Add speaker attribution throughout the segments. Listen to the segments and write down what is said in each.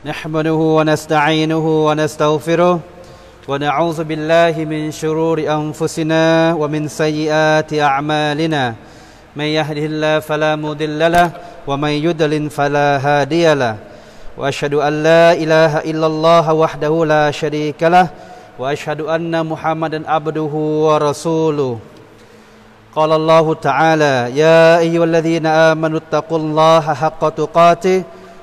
Speaker 1: نحمده ونستعينه ونستغفره ونعوذ بالله من شرور أنفسنا ومن سيئات أعمالنا. من يهده الله فلا مضل له ومن يضلل فلا هادي له. وأشهد أن لا إله إلا الله وحده لا شريك له. وأشهد أن محمدا عبده ورسوله. قال الله تعالى يا أيها الذين آمنوا اتقوا الله حق تقاته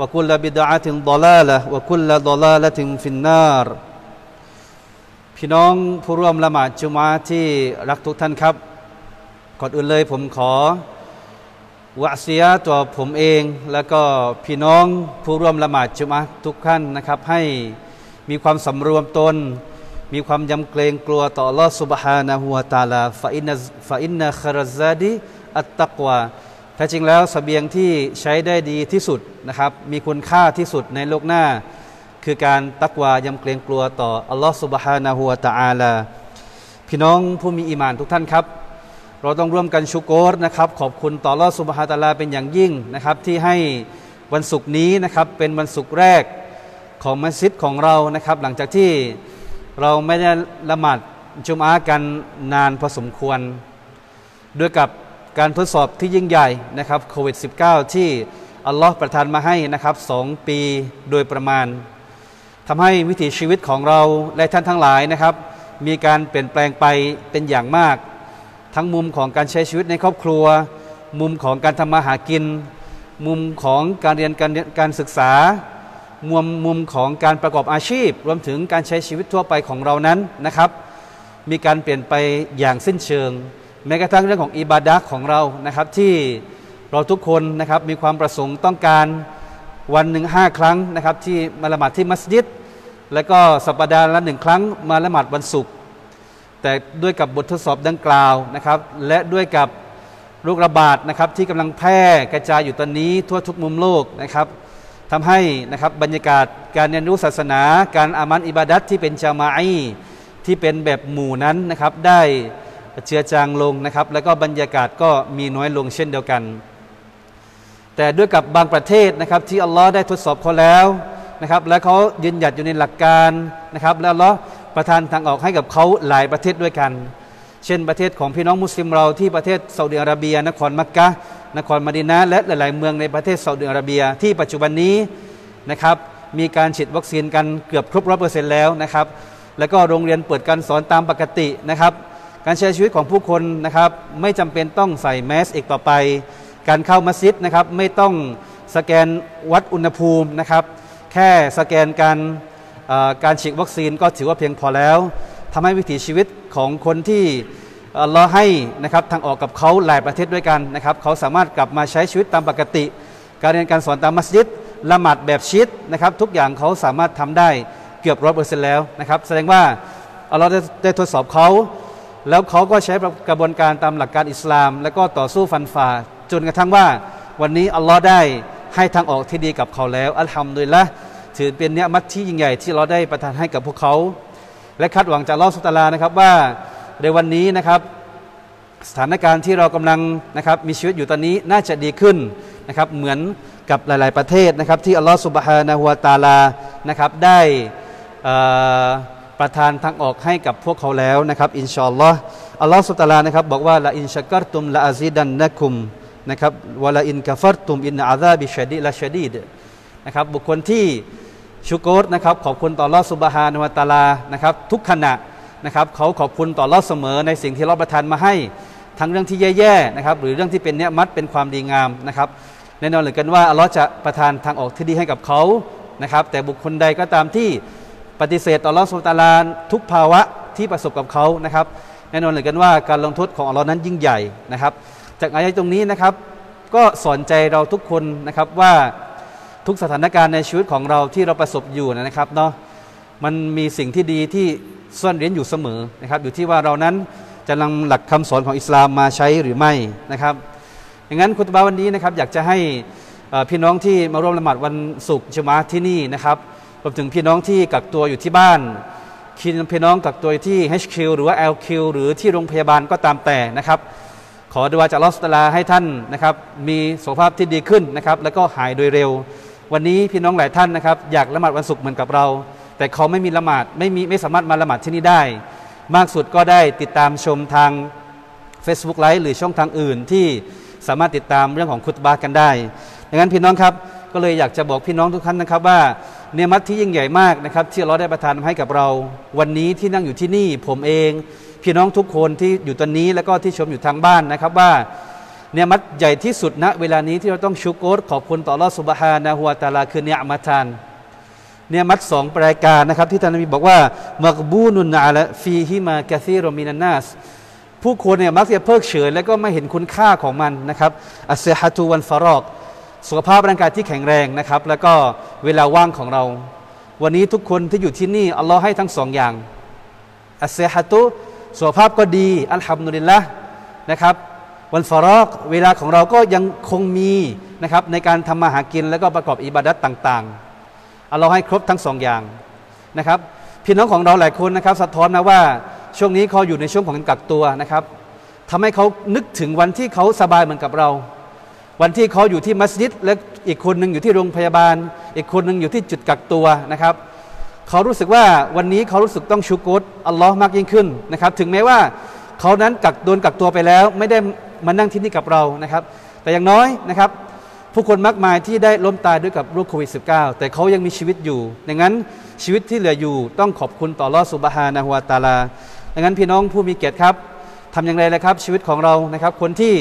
Speaker 1: وكل بدعة ضلالة وكل ضلالة في النار พี่น้องผู้ร่วมละหมาดจุมาที่รักทุกท่านครับ ก่อนอื่นเลยผมขอวะเสียตัวผมเอง แล้วก็พี่น้องผู้ร่วมละหมาดจุมาทุกท่านนะครับ ให้มีความสำรวมตน มีความยำเกรงกลัวต่อลอสุบฮานะฮัวตาลาฟาอินนะฟาอินนะคาราซาดีอัตตักวา แท้จริงแล้วสเสบียงที่ใช้ได้ดีที่สุดนะครับ มีคุณค่าที่สุดในโลกหน้า คือการตักวายำเกรงกลัวต่ออัลลอฮฺสุบฮานะฮัวตาอาลาพี่น้องผู้มีอีมานทุกท่านครับ เราต้องร่วมกันชุกโกรนะครับ ขอบคุณต่ออัลลอฮฺสุบฮาตาลาเป็นอย่างยิ่งนะครับ ที่ให้วันศุกร์นี้นะครับเป็นวันศุกร์แรกของมัสยิดของเรานะครับ หลังจากที่เราไม่ได้ละหมาดจุมอากันนานพอสมควร ด้วยกับ การทดสอบที่ยิ่งใหญ่นะครับโควิด -19 ที่อัลลอฮ์ประทานมาให้นะครับสองปีโดยประมาณทำให้วิถีชีวิตของเราและท่านทั้งหลายนะครับ มีการเปลี่ยนแปลงไปเป็นอย่างมาก ทั้งมุมของการใช้ชีวิตในครอบครัว มุมของการทำมาหากิน มุมของการเรียนการการศึกษา มุมมุมของการประกอบอาชีพ รวมถึงการใช้ชีวิตทั่วไปของเรานั้นนะครับ มีการเปลี่ยนไปอย่างสิ้นเชิง แม้กระทั่งเรื่องของอิบาดะของเรานะครับ ที่เราทุกคนนะครับมีความประสงค์ต้องการวันหนึ่งห้าครั้งนะครับ ที่มาละหมาดที่มัสยิด และก็สัปดาห์ละหนึ่งครั้งมาละหมาดวันศุกร์แต่ด้วยกับบททดสอบดังกล่าวนะครับ และด้วยกับโรคระบาดนะครับ ที่กำลังแพร่กระจายอยู่ตอนนี้ทั่วทุกมุมโลกนะครับทำให้นะครับบรรยากาศการเรียนรู้ศาสนา การอามันอิบาดัตที่เป็นจามาอีที่เป็นแบบหมู่นั้นนะครับได้ เจือจางลงนะครับ แล้วก็บรรยากาศก็มีน้อยลงเช่นเดียวกัน แต่ด้วยกับบางประเทศนะครับ ที่อัลลอฮ์ได้ทดสอบเขาแล้วนะครับ และเขายืนหยัดอยู่ในหลักการนะครับ แล้วอัลลอฮ์ประทานทางออกให้กับเขาหลายประเทศด้วยกัน เช่นประเทศของพี่น้องมุสลิมเราที่ประเทศซาอุดิอาระเบีย นครมักกะนครมดินาและหลาย ๆ เมืองในประเทศซาอุดิอาระเบีย ที่ปัจจุบันนี้นะครับมีการฉีดวัคซีนกันเกือบครบร้อยเปอร์เซ็นต์แล้วนะครับ แล้วก็โรงเรียนเปิดการสอนตามปกตินะครับ การใช้ชีวิตของผู้คนนะครับ ไม่จำเป็นต้องใส่แมสอีกต่อไป การเข้ามัสยิดนะครับไม่ต้องสแกนวัดอุณหภูมินะครับ แค่สแกนการการฉีดวัคซีนก็ถือว่าเพียงพอแล้วทำให้วิถีชีวิตของคนที่เราให้นะครับทางออกกับเขาหลายประเทศด้วยกันนะครับเขาสามารถกลับมาใช้ชีวิตตามปกติ การเรียนการสอนตามมัสยิดละหมาดแบบชิดนะครับ ทุกอย่างเขาสามารถทำได้เกือบร้อยเปอร์เซ็นต์แล้วนะครับ แสดงว่าเราได้ทดสอบเขา แล้วเขาก็ใช้กระบวนการตามหลักการอิสลาม แล้วก็ต่อสู้ฟันฝ่า จนกระทั่งว่า วันนี้อัลลอฮ์ได้ให้ทางออกที่ดีกับเขาแล้ว อัลฮัมดุลิละถือเป็นเนื้อมัดที่ยิ่งใหญ่ที่เราได้ประทานให้กับพวกเขา และคาดหวังจากลอสุตาลานะครับว่าในวันนี้นะครับสถานการณ์ที่เรากำลังนะครับมีชีวิตอยู่ตอนนี้น่าจะดีขึ้นนะครับเหมือนกับหลาย ๆ ประเทศนะครับที่อัลลอฮฺสุบฮานะฮุวาตาลานะครับได้ ประทานทางออกให้กับพวกเขาแล้วนะครับ อินชาอัลลอฮ์อัลลอฮฺสุตลานะครับบอกว่าละอินชักรตุมละอาซิดันนะคุมนะครับวะละอินกาฟัรตุมอินอาซาบิชดีละชดีดนะครับบุคคลที่ชุกรนะครับขอบคุณต่อลอสุบฮานุวาตาลานะครับทุกขณะนะครับเขาขอบคุณต่อรอเสมอในสิ่งที่เราประทานมาให้ ทั้งเรื่องที่แย่ๆนะครับหรือเรื่องที่เป็นเนื้อมัดเป็นความดีงามนะครับแน่นอนเหลือกันว่าอัลลอฮ์จะประทานทางออกที่ดีให้กับเขานะครับแต่บุคคลใดก็ตามที่ ปฏิเสธต่อรอดสุตาลาทุกภาวะที่ประสบกับเขานะครับ แน่นอนเหลือกันว่าการลงโทษของอัลลอฮ์นั้นยิ่งใหญ่นะครับ จากอายะตรงนี้นะครับ ก็สอนใจเราทุกคนนะครับว่าทุกสถานการณ์ในชีวิตของเราที่เราประสบอยู่นะครับเนาะมันมีสิ่งที่ดีที่ซ่อนเร้นอยู่เสมอนะครับ อยู่ที่ว่าเรานั้นจะนำหลักคำสอนของอิสลามมาใช้หรือไม่นะครับอย่างนั้นคุณตบาวันนี้นะครับอยากจะให้พี่น้องที่มาร่วมละหมาดวันศุกร์จมาที่นี่นะครับ รวมถึงพี่น้องที่กักตัวอยู่ที่บ้านคินพี่น้องกักตัวที่ HQ หรือว่า LQ หรือที่โรงพยาบาลก็ตามแต่นะครับ ขอดวาจากลอสตลาให้ท่านนะครับ มีสุขภาพที่ดีขึ้นนะครับ แล้วก็หายโดยเร็ว วันนี้พี่น้องหลายท่านนะครับ อยากละหมาดวันศุกร์เหมือนกับเรา แต่เขาไม่มีละหมาดไม่มีไม่สามารถมาละหมาดที่นี่ได้ มากสุดก็ได้ติดตามชมทาง Facebook ไลฟ์หรือช่องทางอื่นที่สามารถติดตามเรื่องของคุตบากันได้ดังนั้นพี่น้องครับก็เลยอยากจะบอกพี่น้องทุกท่านนะครับว่า เนื้อมัดที่ยิ่งใหญ่มากนะครับที่เราได้ประทานให้กับเรา วันนี้ที่นั่งอยู่ที่นี่ผมเอง พี่น้องทุกคนที่อยู่ตอนนี้แล้วก็ที่ชมอยู่ทางบ้านนะครับว่าเนื้อมัดใหญ่ที่สุดณเวลานี้ที่เราต้องชุกโกรขอบคุณต่อรอดสุบฮานะฮัวตาลาคือเนื้อมัทานเนื้อมัดสองรายการนะครับที่ท่านนบีบอกว่ามักบูนุนอาละฟีฮิมากะซีโรมินานัสผู้คนเนี่ยมักจะเพิกเฉย และก็ไม่เห็นคุณค่าของมันนะครับอัสเซฮัตูวันฟารอก สุขภาพร่างกายที่แข็งแรงนะครับ แล้วก็เวลาว่างของเรา วันนี้ทุกคนที่อยู่ที่นี่อัลลอฮ์ให้ทั้งสองอย่างอัสเซฮัตุสุขภาพก็ดี อัลฮัมดุลิลละนะครับวันฟารอกเวลาของเราก็ยังคงมีนะครับในการทำมาหากินแล้วก็ประกอบอิบาดัตต่างๆอัลลอฮ์ให้ครบทั้งสองอย่างนะครับพี่น้องของเราหลายคนนะครับ สะท้อนนะว่าช่วงนี้เขาอยู่ในช่วงของการกักตัวนะครับทำให้เขานึกถึงวันที่เขาสบายเหมือนกับเรา วันที่เขาอยู่ที่มัสยิด และอีกคนหนึ่งอยู่ที่โรงพยาบาล อีกคนหนึ่งอยู่ที่จุดกักตัวนะครับเขารู้สึกว่าวันนี้เขารู้สึกต้องชุกรอัลลอฮ์มากยิ่งขึ้นนะครับ ถึงแม้ว่าเขานั้นกักโดนกักตัวไปแล้ว ไม่ได้มานั่งที่นี่กับเรานะครับ แต่อย่างน้อยนะครับ ผู้คนมากมายที่ได้ล้มตายด้วยกับโรคโควิด -19 แต่เขายังมีชีวิตอยู่ ดังนั้นชีวิตที่เหลืออยู่ต้องขอบคุณต่อลอสุบฮานะฮุวาตาลาดังนั้นพี่น้องผู้มีเกียรติครับ ทำอย่างไรเลยครับชีวิตของเรานะครับ คนที่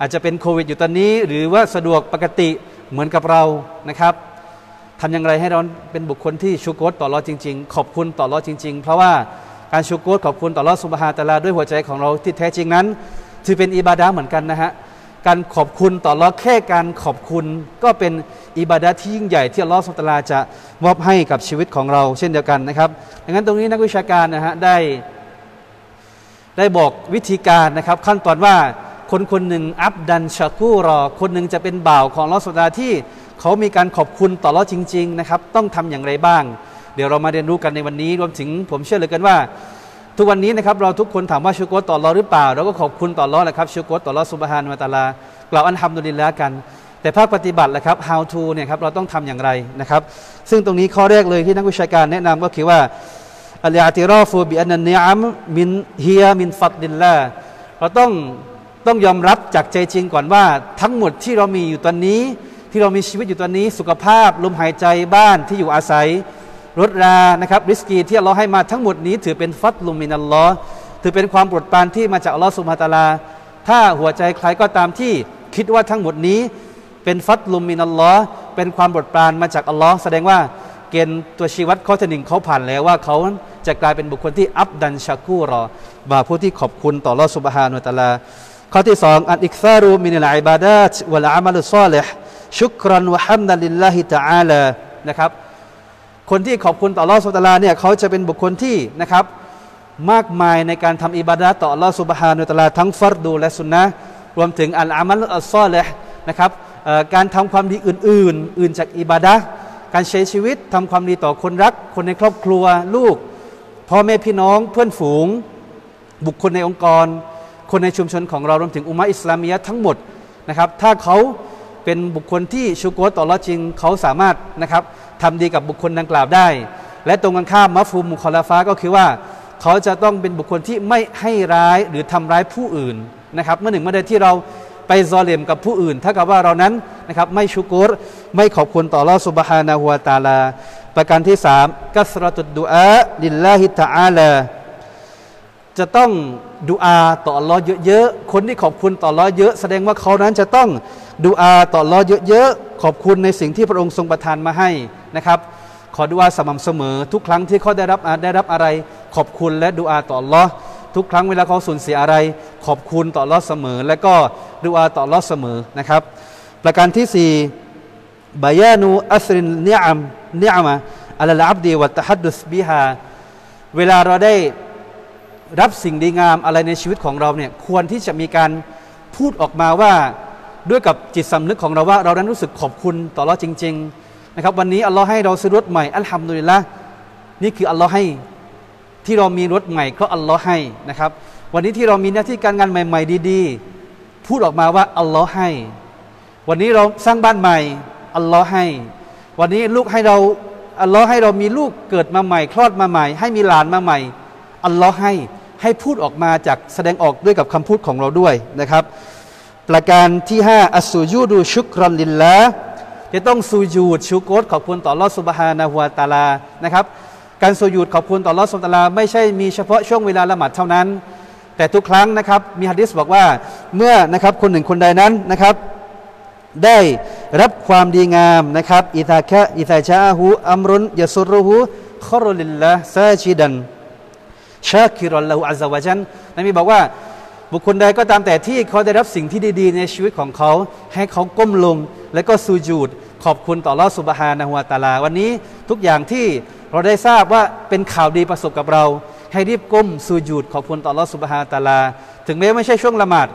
Speaker 1: อาจจะเป็นโควิดอยู่ตอนนี้ หรือว่าสะดวกปกติเหมือนกับเรานะครับทำอย่างไรให้เราเป็นบุคคลที่ชูโกตต่อรอจริง ๆ ขอบคุณต่อรอจริง ๆ เพราะว่าการชูโกตขอบคุณต่อรอสุบฮาตาลาด้วยหัวใจของเราที่แท้จริงนั้น ถือเป็นอิบาดาเหมือนกันนะฮะการขอบคุณต่อรอแค่การขอบคุณ ก็เป็นอิบาดาที่ยิ่งใหญ่ที่อัลลอฮฺสุตลาจะมอบให้กับชีวิตของเราเช่นเดียวกันนะครับดังนั้นตรงนี้นักวิชาการนะฮะได้ ได้บอกวิธีการนะครับ ขั้นตอนว่าคนคนหนึ่งอับดันชาคูรอ คนหนึ่งจะเป็นบ่าวของลอสดาที่เขามีการขอบคุณต่อลอจริง ๆ นะครับ ต้องทำอย่างไรบ้าง เดี๋ยวเรามาเรียนรู้กันในวันนี้รวมถึงผมเชื่อเลยกันว่า ทุกวันนี้นะครับเราทุกคนถามว่าชูโกตต่อรอหรือเปล่าเราก็ขอบคุณต่อรอแหละครับชูโกตต่อรอสุบฮานวะตาลากล่าวอันทำดุลินแล้วกัน แต่ภาคปฏิบัติแหละครับ how to เนี่ยครับเราต้องทำอย่างไรนะครับ ซึ่งตรงนี้ข้อแรกเลยที่นักวิชาการแนะนำก็คือว่า อัลลอฮฺติรอฟูบิอันนันเนียมมินเฮียมินฟัดดินละเราต้องต้องยอมรับจากใจจริงก่อนว่า ทั้งหมดที่เรามีอยู่ตอนนี้ ที่เรามีชีวิตอยู่ตอนนี้ สุขภาพลมหายใจบ้านที่อยู่อาศัย รถรานะครับริสกีที่เราให้มาทั้งหมดนี้ ถือเป็นฟัดลุมินัลลอฮ์ถือเป็นความโปรดปรานที่มาจากอัลลอฮ์สุบฮาตาลา ถ้าหัวใจใครก็ตามที่คิดว่าทั้งหมดนี้ เป็นفضل من اللهเป็นความโปรดปรานมาจากอัลลอฮ์แสดงว่า เกณฑ์ตัวชี้วัดข้อที่หนึ่งเขาผ่านแล้วว่าเขาจะกลายเป็นบุคคลที่อับดันชักูรอบาผู้ที่ขอบคุณต่อالله سبحانه وتعالىข้อที่สองالإكثار من العبادة والعمل الصالح شكرا وحمدا لله تعالىนะครับคนที่ขอบคุณต่อالله سبحانه เนี่ยเขาจะเป็นบุคคลที่นะครับมากมายในการทำอิบาดะต่อลอสุบฮานุตะลาทั้งฟัรดูและสุนนะรวมถึงอัลอามัลอัลซอลิห์นะครับการทำความดีอื่น ๆ อื่นจากอิบาดะ การใช้ชีวิตทำความดีต่อคนรัก คนในครอบครัวลูกพ่อแม่พี่น้องเพื่อนฝูง บุคคลในองค์กร คนในชุมชนของเรารวมถึงอุมาอิสลามียะทั้งหมดนะครับถ้าเขาเป็นบุคคลที่ชูโกต่อรอจริงเขาสามารถนะครับทำดีกับบุคคลดังกล่าวได้ และตรงกันข้ามมัฟูมุคอลาฟ้าก็คือว่า เขาจะต้องเป็นบุคคลที่ไม่ให้ร้ายหรือทำร้ายผู้อื่นนะครับเมื่อหนึ่งเมื่อใดที่เรา ไปซอเลมกับผู้อื่นถ้ากับว่าเรานั้นนะครับไม่ชุกุรไม่ขอบคุณต่อลอสุบฮานาหัวตาลา ประการที่สามกัสรตุดดุอาลิลลาฮิตะอาลาจะต้องดูอาต่ออัลอเยอะๆ คนที่ขอบคุณต่ออัลอเยอะ แสดงว่าเขานั้นจะต้องดูอาต่ออัลอเยอะๆ ขอบคุณในสิ่งที่พระองค์ทรงประทานมาให้นะครับ ขอดูอาสม่ำเสมอ ทุกครั้งที่เขาได้รับได้รับอะไร ขอบคุณและดูอาต่ออัลอ ทุกครั้งเวลาเขาสูญเสียอะไร ขอบคุณต่ออัลอฮ์เสมอ และก็ดูอาต่ออัลอฮ์เสมอนะครับ ประการที่สี่บายานูอัสรินเนียมเนียมะอัลลอับดีวัตฮัดดุสบิฮาเวลาเราได้รับสิ่งดีงามอะไรในชีวิตของเราเนี่ยควรที่จะมีการพูดออกมาว่าด้วยกับจิตสำนึกของเราว่า เรานั้นรู้สึกขอบคุณต่อเราจริง ๆ นะครับ วันนี้อัลลอฮ์ให้เราซื้อรถใหม่อัลฮัมดุลิลละนี่คืออัลลอฮ์ให้ ที่เรามีรถใหม่เพราะอัลลอฮ์ให้นะครับ วันนี้ที่เรามีหน้าที่การงานใหม่ ๆ ดีๆ พูดออกมาว่าอัลลอฮ์ให้ วันนี้เราสร้างบ้านใหม่อัลลอฮ์ให้ วันนี้ลูกให้เราอัลลอฮ์ให้เรามีลูกเกิดมาใหม่ คลอดมาใหม่ ให้มีหลานมาใหม่อัลลอฮ์ให้ให้พูดออกมาจากแสดงออกด้วยกับคำพูดของเราด้วยนะครับ ประการที่5อัสูยูดูชุกรันลินละจะต้องสูญูดชุกรขอบคุณต่อลอสุบฮานะฮุวตาลานะครับ การสุญูดขอบคุณต่อลอสุบตลาไม่ใช่มีเฉพาะช่วงเวลาละหมาดเท่านั้น แต่ทุกครั้งนะครับมีฮะดิษบอกว่าเมื่อนะครับคนหนึ่งคนใดนั้นนะครับ ได้รับความดีงามนะครับอิทาคะอิทาชาหูอัมรุนยาสุรุหูขอรุลิลละซาชิดันชาคิรอลลาหูอัลลอฮฺวะจันนบีบอกว่า บุคคลใดก็ตามแต่ที่เขาได้รับสิ่งที่ดีๆ ในชีวิตของเขา ให้เขาก้มลง และก็สูญูดขอบคุณต่อลอสุบฮานะฮุวตาลา วันนี้ทุกอย่างที่เราได้ทราบว่าเป็นข่าวดีประสบกับเรา ให้รีบก้มสูญูดขอบคุณต่อลอสุบฮาตาลา ถึงแม้ไม่ใช่ช่วงละหมาด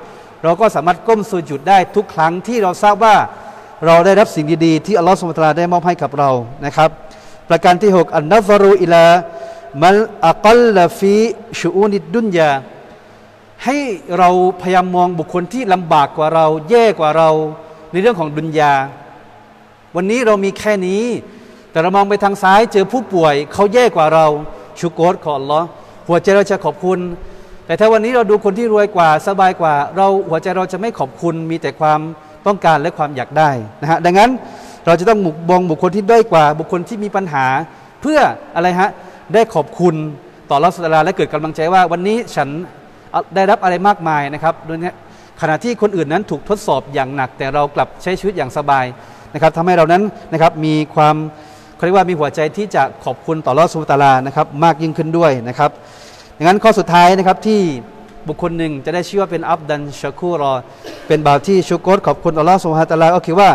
Speaker 1: เราก็สามารถก้มสูญูดได้ทุกครั้งที่เราทราบว่าเราได้รับสิ่งดีๆ ที่อัลลอฮฺสุบฮาตาลาได้มอบให้กับเรานะครับ ประการที่ 6 อันนัฟรูอิลามัลอักลฟีชูอุนิดดุนยา ให้เราพยายามมองบุคคลที่ลำบากกว่าเรา แย่กว่าเราในเรื่องของดุนยา วันนี้เรามีแค่นี้ แต่เรามองไปทางซ้ายเจอผู้ป่วย เขาแย่กว่าเราชุกโกรขออัลลอฮ์หัวใจเราจะขอบคุณ แต่ถ้าวันนี้เราดูคนที่รวยกว่าสบายกว่า เราหัวใจเราจะไม่ขอบคุณมีแต่ความต้องการและความอยากได้นะฮะดังนั้นเราจะต้องมองบุคคลที่ด้อยกว่า บุคคลที่มีปัญหา เพื่ออะไรฮะได้ขอบคุณต่อรัสลาและเกิดกำลังใจว่า วันนี้ฉัน ได้รับอะไรมากมายนะครับโดยนี้ขณะที่คนอื่นนั้นถูกทดสอบอย่างหนัก แต่เรากลับใช้ชีวิตอย่างสบายนะครับทำให้เรานั้นนะครับมีความเขาเรียกว่ามีหัวใจที่จะขอบคุณต่อรัสุตาลานะครับมากยิ่งขึ้นด้วยนะครับดังนั้นข้อสุดท้ายนะครับที่บุคคลหนึ่งจะได้ชื่อว่าเป็นอับดันชาคูรอ เป็นบ่าวที่ชุกรขอบคุณอัลลอฮฺสุฮาตาลาก็คือว่า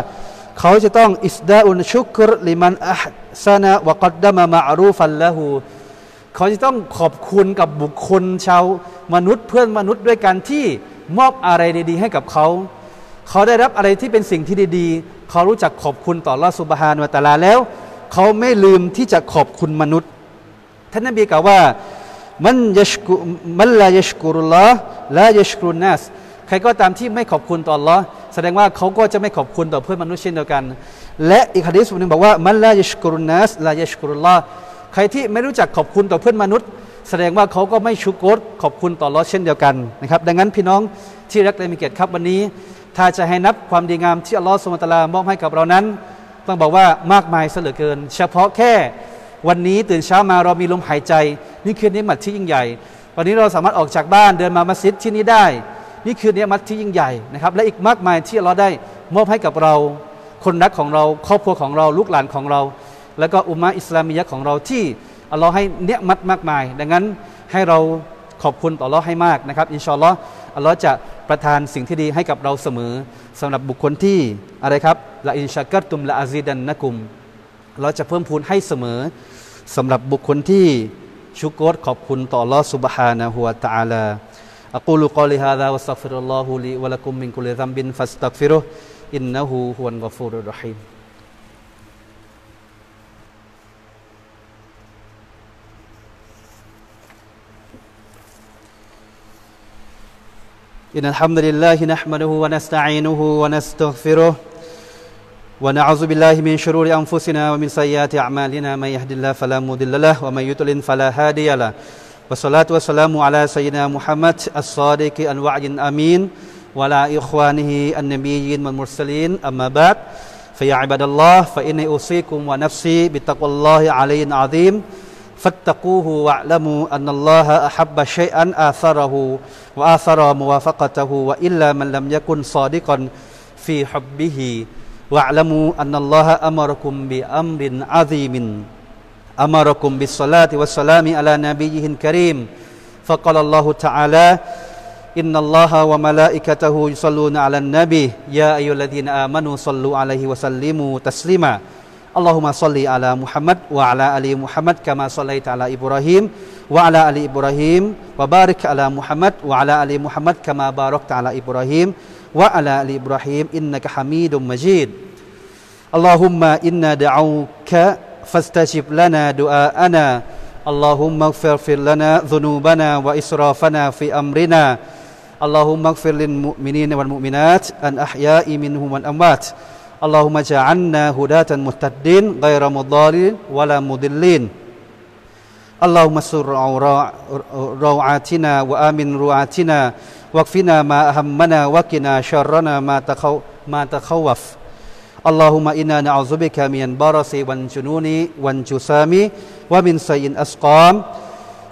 Speaker 1: เขาจะต้องอิสดาอุนชุกรลิมันอัฮซานะวะกัดดามะมาอรูฟันละหู เขาจะต้องขอบคุณกับบุคคลชาวมนุษย์เพื่อนมนุษย์ด้วยกันที่มอบอะไรดีๆ ให้กับเขา เขาได้รับอะไรที่เป็นสิ่งที่ดีๆ เขารู้จักขอบคุณต่อลอสุบฮานวตาลาแล้ว เขาไม่ลืมที่จะขอบคุณมนุษย์ ท่านนบีกล่าวว่ามันยชกุมันลายชกุรุลลอฮ์ละยชกุรุนัสใครก็ตามที่ไม่ขอบคุณต่อลอแสดงว่าเขาก็จะไม่ขอบคุณต่อเพื่อนมนุษย์เช่นเดียวกัน และอีกฮะดีษบนึงบอกว่ามันลายชกุรุนัสลายชกุรุลลอฮ์ ใครที่ไม่รู้จักขอบคุณต่อเพื่อนมนุษย์ แสดงว่าเขาก็ไม่ชุกรขอบคุณต่อลอเช่นเดียวกันนะครับดังนั้นพี่น้องที่รักและมีเกียรติครับวันนี้ ถ้าจะให้นับความดีงามที่อัลลอฮฺสุลตารามอบให้กับเรานั้น ต้องบอกว่ามากมายเสลือเกิน เฉพาะแค่วันนี้ตื่นเช้ามาเรามีลมหายใจ นี่คือนิมัตที่ยิ่งใหญ่ วันนี้เราสามารถออกจากบ้านเดินมามัสยิดที่นี้ได้ นี่คือนิมัตที่ยิ่งใหญ่นะครับและอีกมากมายที่เราได้มอบให้กับเรา คนรักของเราครอบครัวของเราลูกหลานของเรา แล้วก็อุมมะอิสลามียะของเราที่อัลลอฮ์ให้เนียมัดมากมาย ดังนั้นให้เราขอบคุณต่ออัลลอฮ์ให้มากนะครับอินชาอัลลอฮ์อัลลอฮ์จะประทานสิ่งที่ดีให้กับเราเสมอ สำหรับบุคคลที่อะไรครับละอินชากัตตุมละอาซีดันนะกุมเราจะเพิ่มพูนให้เสมอสำหรับบุคคลที่ชุกรขอบคุณต่อ Allah سبحانه และ تعالى أقول قولي هذا واستغفر الله لي ولكم من كل ذنب فاستغفروه إنه هو الغفور الرحيم إن الحمد لله نحمده ونستعينه ونستغفره ونعوذ بالله من شرور أنفسنا ومن سيئات أعمالنا. من يهد الله فلا مضل له ومن يضلل فلا هادي له. والصلاة والسلام على سيدنا محمد الصادق الوعد الأمين وعلى إخوانه النبيين والمرسلين. أما بعد فيا عباد الله فإني أوصيكم ونفسي بتقوى الله علي عظيم فاتقوه واعلموا أن الله أحب شيئا آثره وآثر موافقته وإلا من لم يكن صادقا في حبه. واعلموا أن الله أمركم بأمر عظيم أمركم بالصلاة والسلام على نبيه الكريم. فقال الله تعالى إن الله وملائكته يصلون على النبي يا أيها الذين آمنوا صلوا عليه وسلموا تسليما. اللهم صل على محمد وعلى آل محمد كما صليت على إبراهيم وعلى آل إبراهيم وبارك على محمد وعلى آل محمد كما باركت على إبراهيم وعلى آل إبراهيم إنك حميد مجيد. اللهم إنا دعوك فاستجب لنا دعاءنا. اللهم اغفر لنا ذنوبنا وإسرافنا في أمرنا. اللهم اغفر للمؤمنين والمؤمنات الأحياء منهم والأموات. اللهم اجعلنا هداة مهتدين غير مضالين ولا مضلين. اللهم استر روعاتنا وآمن روعاتنا. واكفنا ما أهمنا وقنا شرنا ما تخو ما تخوف. اللهم إنا نعوذ بك من البرص والجنون والجسام ومن سيء الأسقام.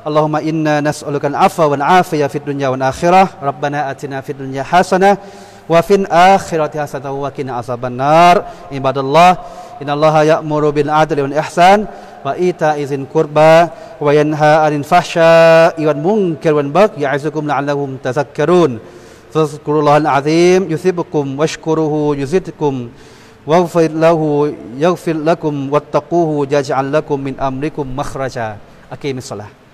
Speaker 1: اللهم إنا نسألك العفو والعافية في الدنيا والآخرة. ربنا آتنا في الدنيا حسنة وفي الآخرة حسنة وقنا عذاب النار. عباد الله إن الله يأمر بالعدل والإحسان وإيتاء ذي القربى وينهى عن الفحشاء والمنكر والبغي يعظكم لعلكم تذكرون. فاذكروا الله العظيم يثبكم واشكروه يزدكم واغفر له يغفر لكم واتقوه يجعل لكم من أمركم مخرجا. أقيم الصلاة.